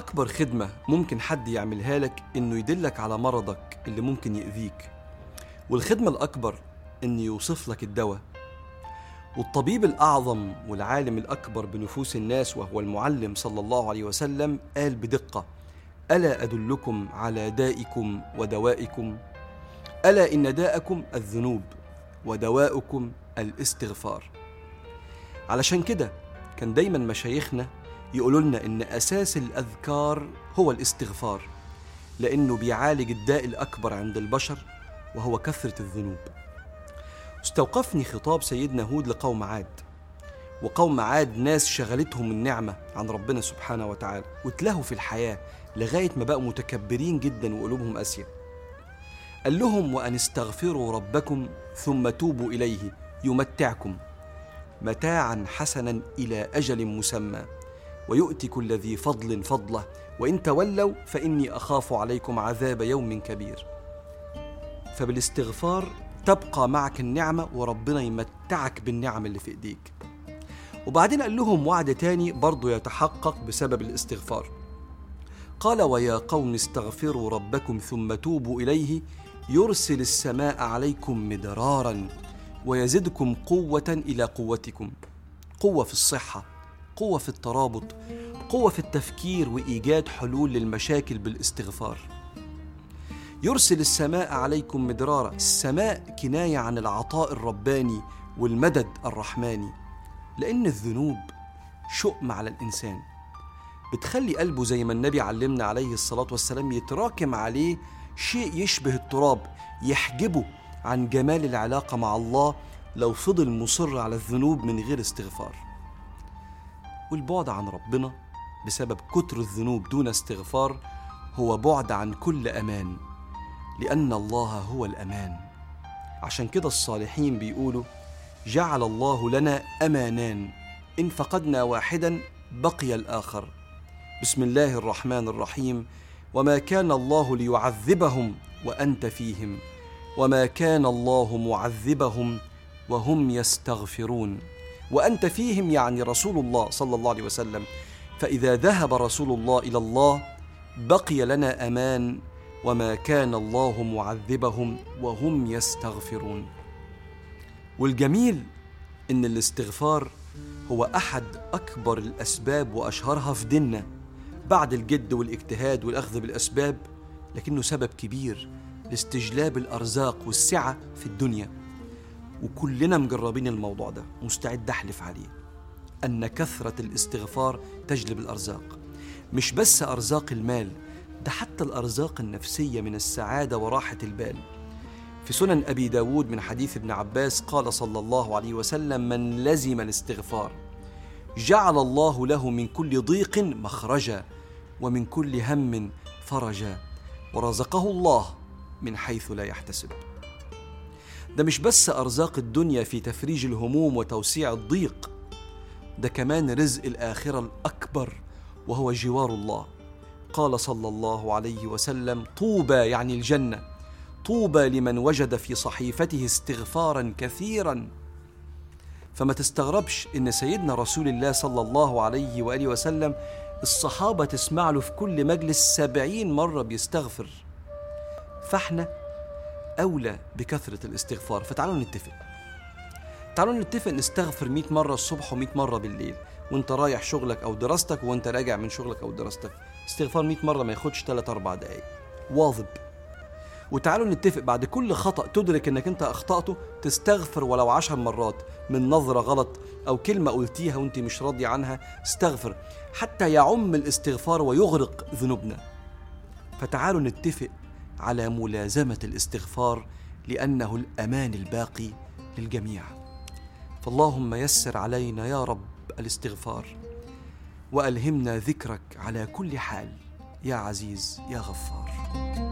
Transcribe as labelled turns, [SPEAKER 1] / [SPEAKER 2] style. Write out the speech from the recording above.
[SPEAKER 1] أكبر خدمة ممكن حد يعملها لك إنه يدلك على مرضك اللي ممكن يأذيك. والخدمة الأكبر إنه يوصف لك الدواء. والطبيب الأعظم والعالم الأكبر بنفوس الناس وهو المعلم صلى الله عليه وسلم قال بدقة ألا أدلكم على دائكم ودوائكم؟ ألا إن داءكم الذنوب ودواؤكم الاستغفار؟ علشان كده كان دايما مشايخنا يقولوا لنا إن أساس الأذكار هو الاستغفار لأنه بيعالج الداء الأكبر عند البشر وهو كثرة الذنوب. استوقفني خطاب سيدنا هود لقوم عاد وقوم عاد ناس شغلتهم النعمة عن ربنا سبحانه وتعالى واتلهوا في الحياة لغاية ما بقوا متكبرين جدا وقلوبهم قاسية. قال لهم وأن استغفروا ربكم ثم توبوا إليه يمتعكم متاعا حسنا إلى أجل مسمى. ويؤتي كل ذي فضل فضله. وإن تولوا فإني أخاف عليكم عذاب يوم كبير. فبالاستغفار تبقى معك النعمة وربنا يمتعك بالنعم اللي في إيديك. وبعدين قال لهم وعد تاني برضه يتحقق بسبب الاستغفار. قال ويا قوم استغفروا ربكم ثم توبوا إليه يرسل السماء عليكم مدرارا ويزدكم قوة إلى قوتكم. قوة في الصحة قوة في الترابط قوة في التفكير وإيجاد حلول للمشاكل بالاستغفار. يرسل السماء عليكم مدرارا السماء كناية عن العطاء الرباني والمدد الرحماني. لأن الذنوب شؤم على الإنسان. بتخلي قلبه زي ما النبي علمنا عليه الصلاة والسلام يتراكم عليه شيء يشبه التراب يحجبه عن جمال العلاقة مع الله لو فضل مصر على الذنوب من غير استغفار. والبعد عن ربنا بسبب كتر الذنوب دون استغفار هو بعد عن كل أمان لأن الله هو الأمان. عشان كده الصالحين بيقولوا جعل الله لنا أمانان إن فقدنا واحدا بقي الآخر. بسم الله الرحمن الرحيم وما كان الله ليعذبهم وأنت فيهم وما كان الله معذبهم وهم يستغفرون. وأنت فيهم يعني رسول الله صلى الله عليه وسلم. فإذا ذهب رسول الله إلى الله بقي لنا أمان وما كان الله معذبهم وهم يستغفرون. والجميل إن الاستغفار هو أحد أكبر الأسباب وأشهرها في ديننا. بعد الجد والاجتهاد والأخذ بالأسباب لكنه سبب كبير لاستجلاب الأرزاق والسعة في الدنيا. وكلنا مجربين الموضوع ده. مستعد أحلف عليه. أن كثرة الاستغفار تجلب الأرزاق. مش بس أرزاق المال ده حتى الأرزاق النفسية من السعادة وراحة البال. في سنن أبي داود من حديث ابن عباس قال صلى الله عليه وسلم من لزم الاستغفار جعل الله له من كل ضيق مخرجا ومن كل هم فرجا. ورزقه الله من حيث لا يحتسب. ده مش بس أرزاق الدنيا في تفريج الهموم وتوسيع الضيق ده كمان رزق الآخرة الأكبر وهو جوار الله. قال صلى الله عليه وسلم طوبى يعني الجنة طوبى لمن وجد في صحيفته استغفارا كثيرا. فما تستغربش إن سيدنا رسول الله صلى الله عليه وآله وسلم الصحابة تسمع له في كل مجلس سبعين مرة بيستغفر. فاحنا أولى بكثرة الاستغفار فتعالوا نتفق. تعالوا نتفق نستغفر 100 مرة الصبح و100 مرة بالليل وانت رايح شغلك أو دراستك وانت راجع من شغلك أو دراستك. استغفار 100 مرة ما ياخدش 3 4 دقايق. واظب. وتعالوا نتفق بعد كل خطأ تدرك إنك أنت أخطأته تستغفر ولو عشر مرات من نظرة غلط أو كلمة قلتيها وانت مش راضي عنها استغفر. حتى يعم الاستغفار ويغرق ذنوبنا. فتعالوا نتفق على ملازمة الاستغفار لأنه الأمان الباقي للجميع. فاللهم يسر علينا يا رب الاستغفار وألهمنا ذكرك على كل حال يا عزيز يا غفار.